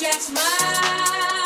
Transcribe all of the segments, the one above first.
get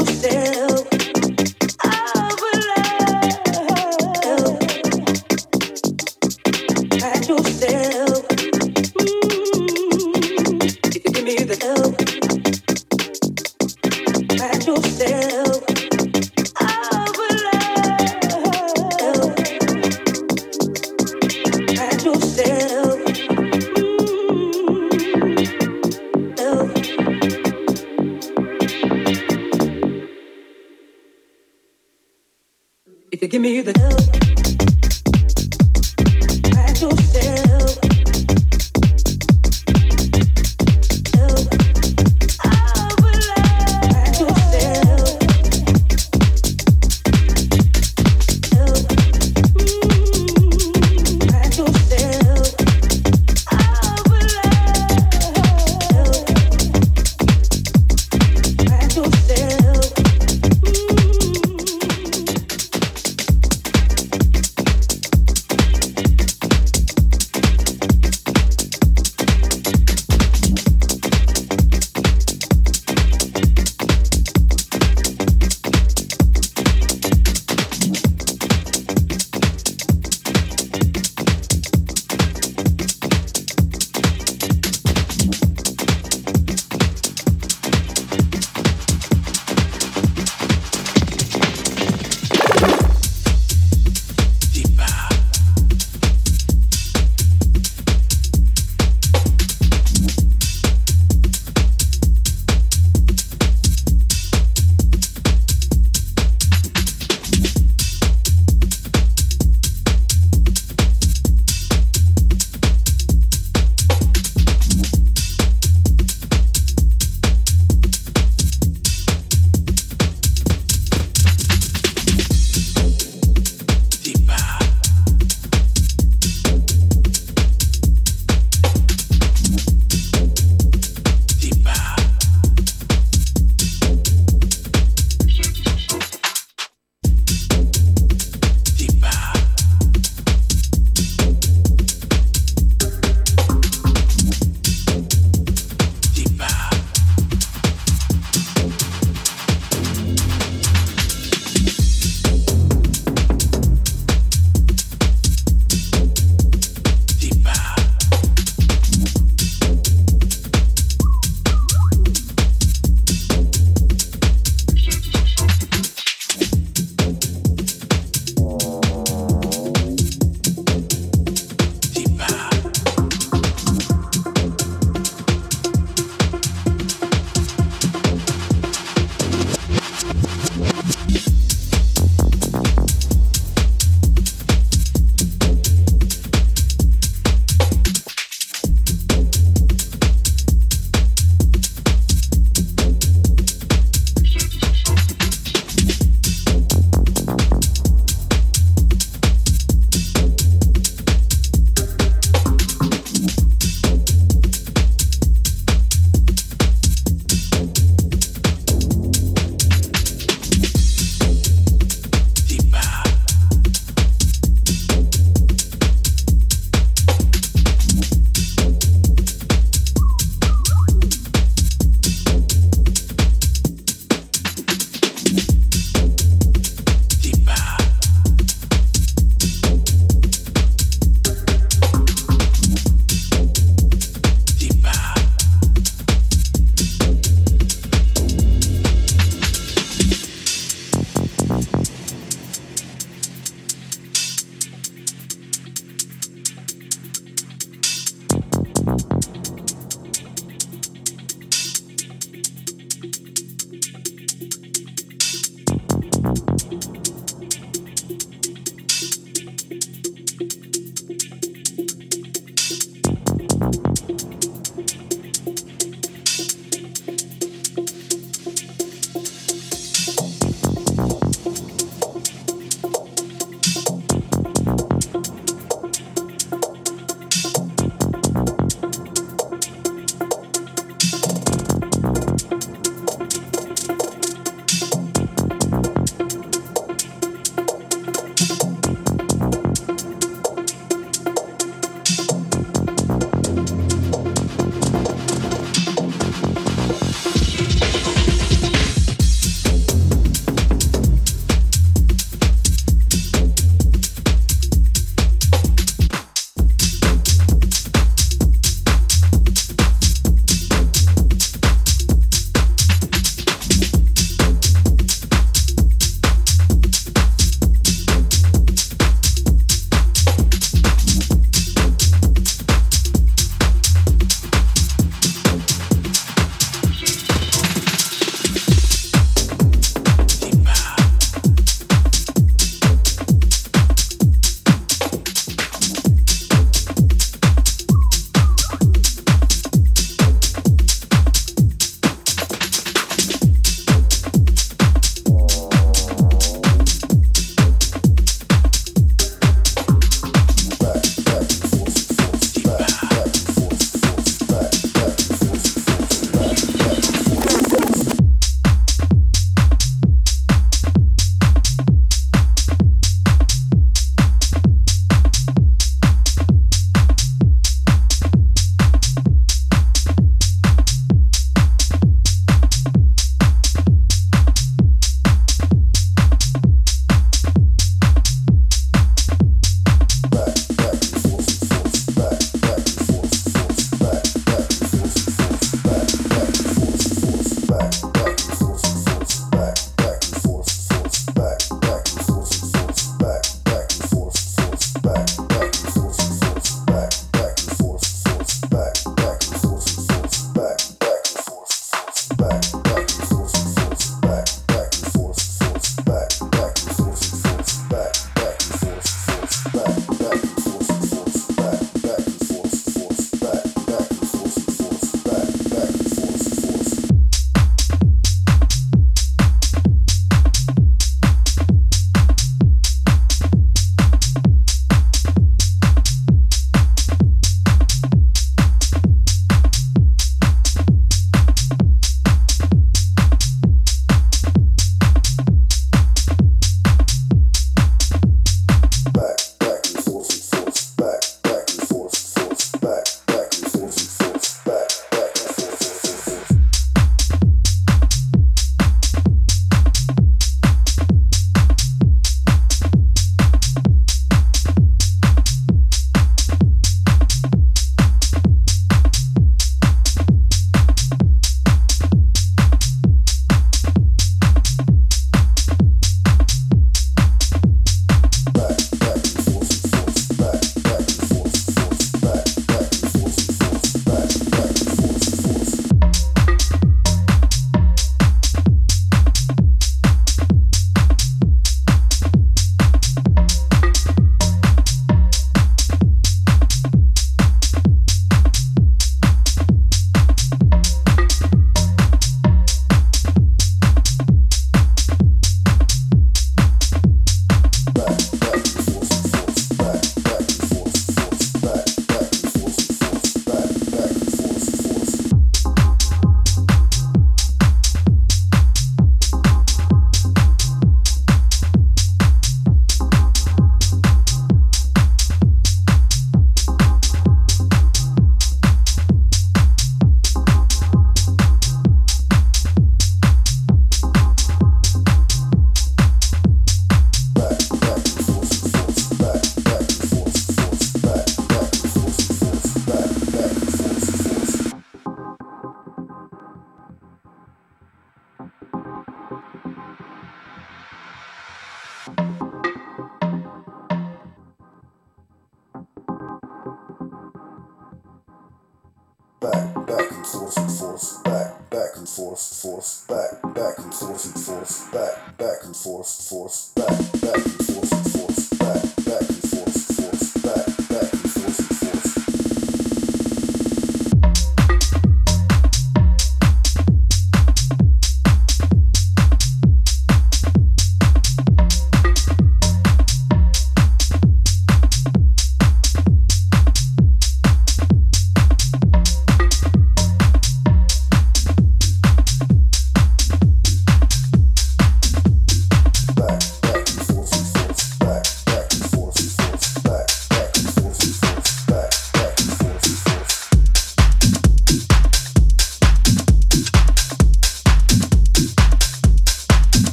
yourself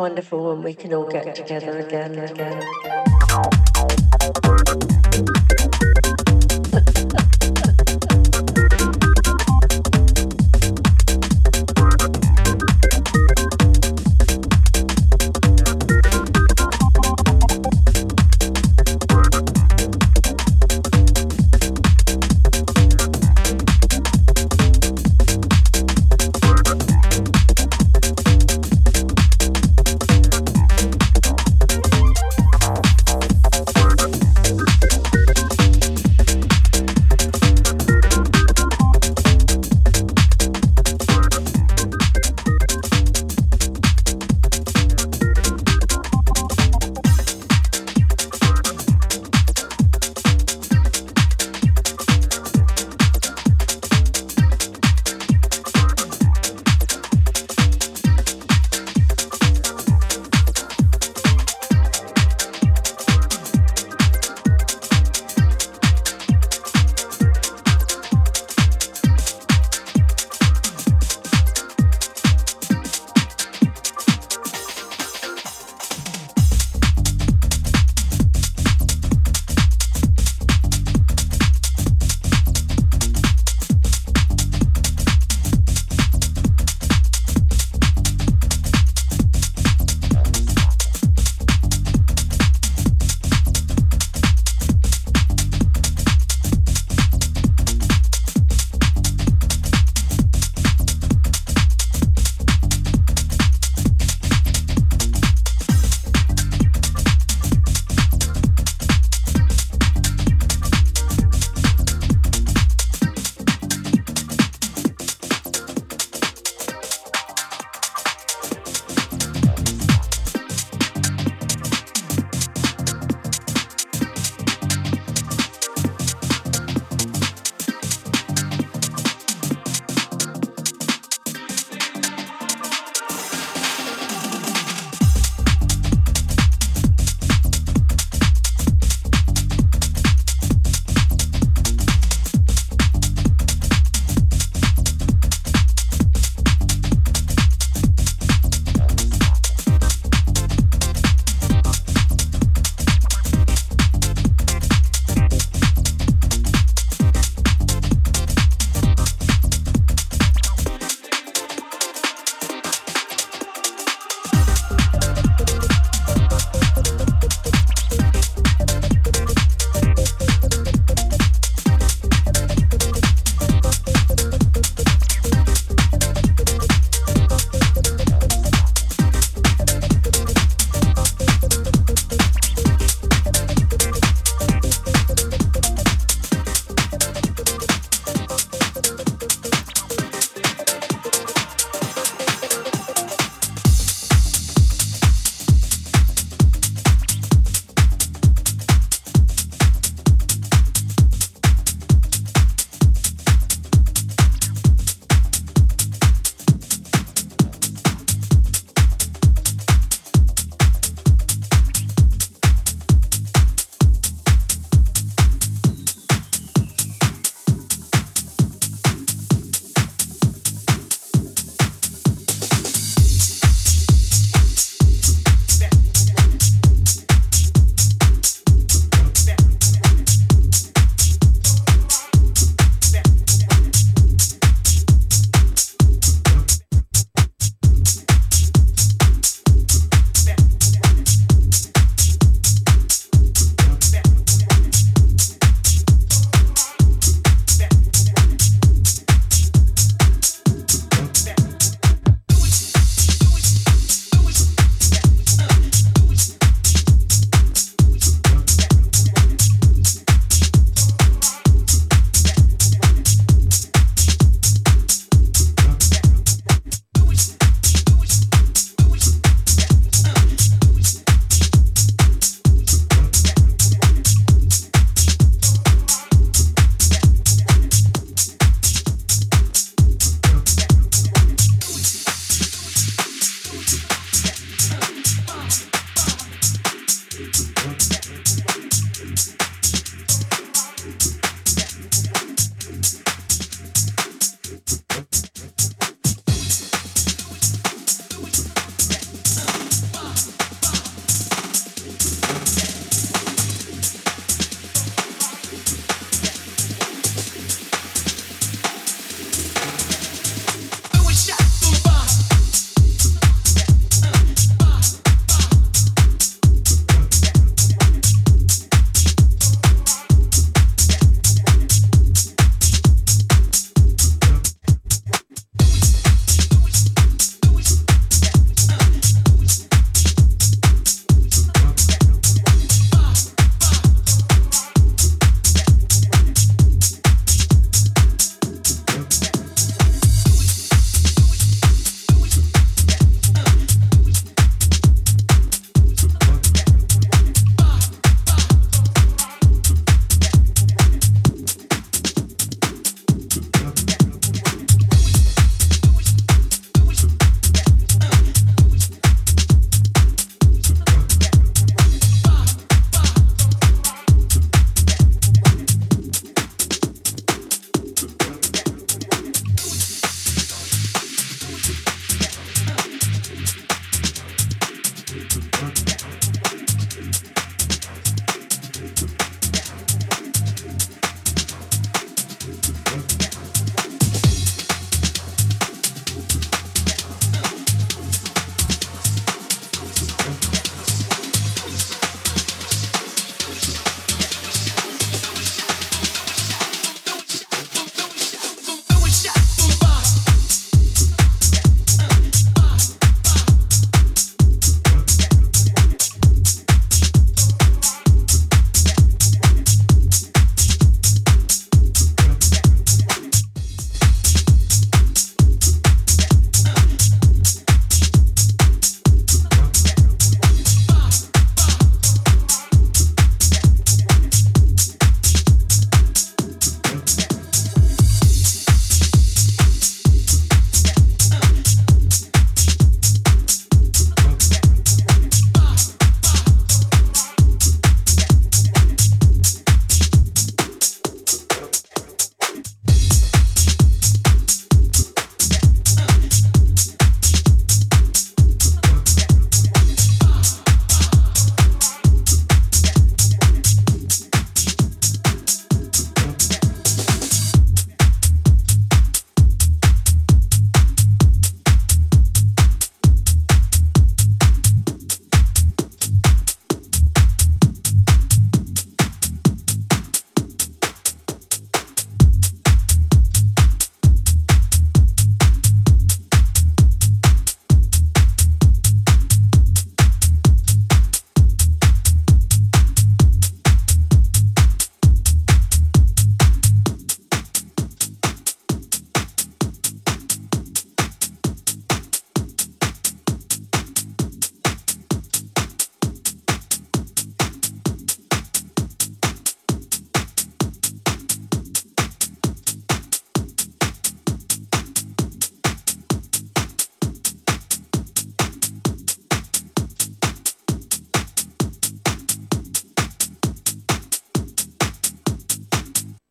wonderful when we can all get together again and again.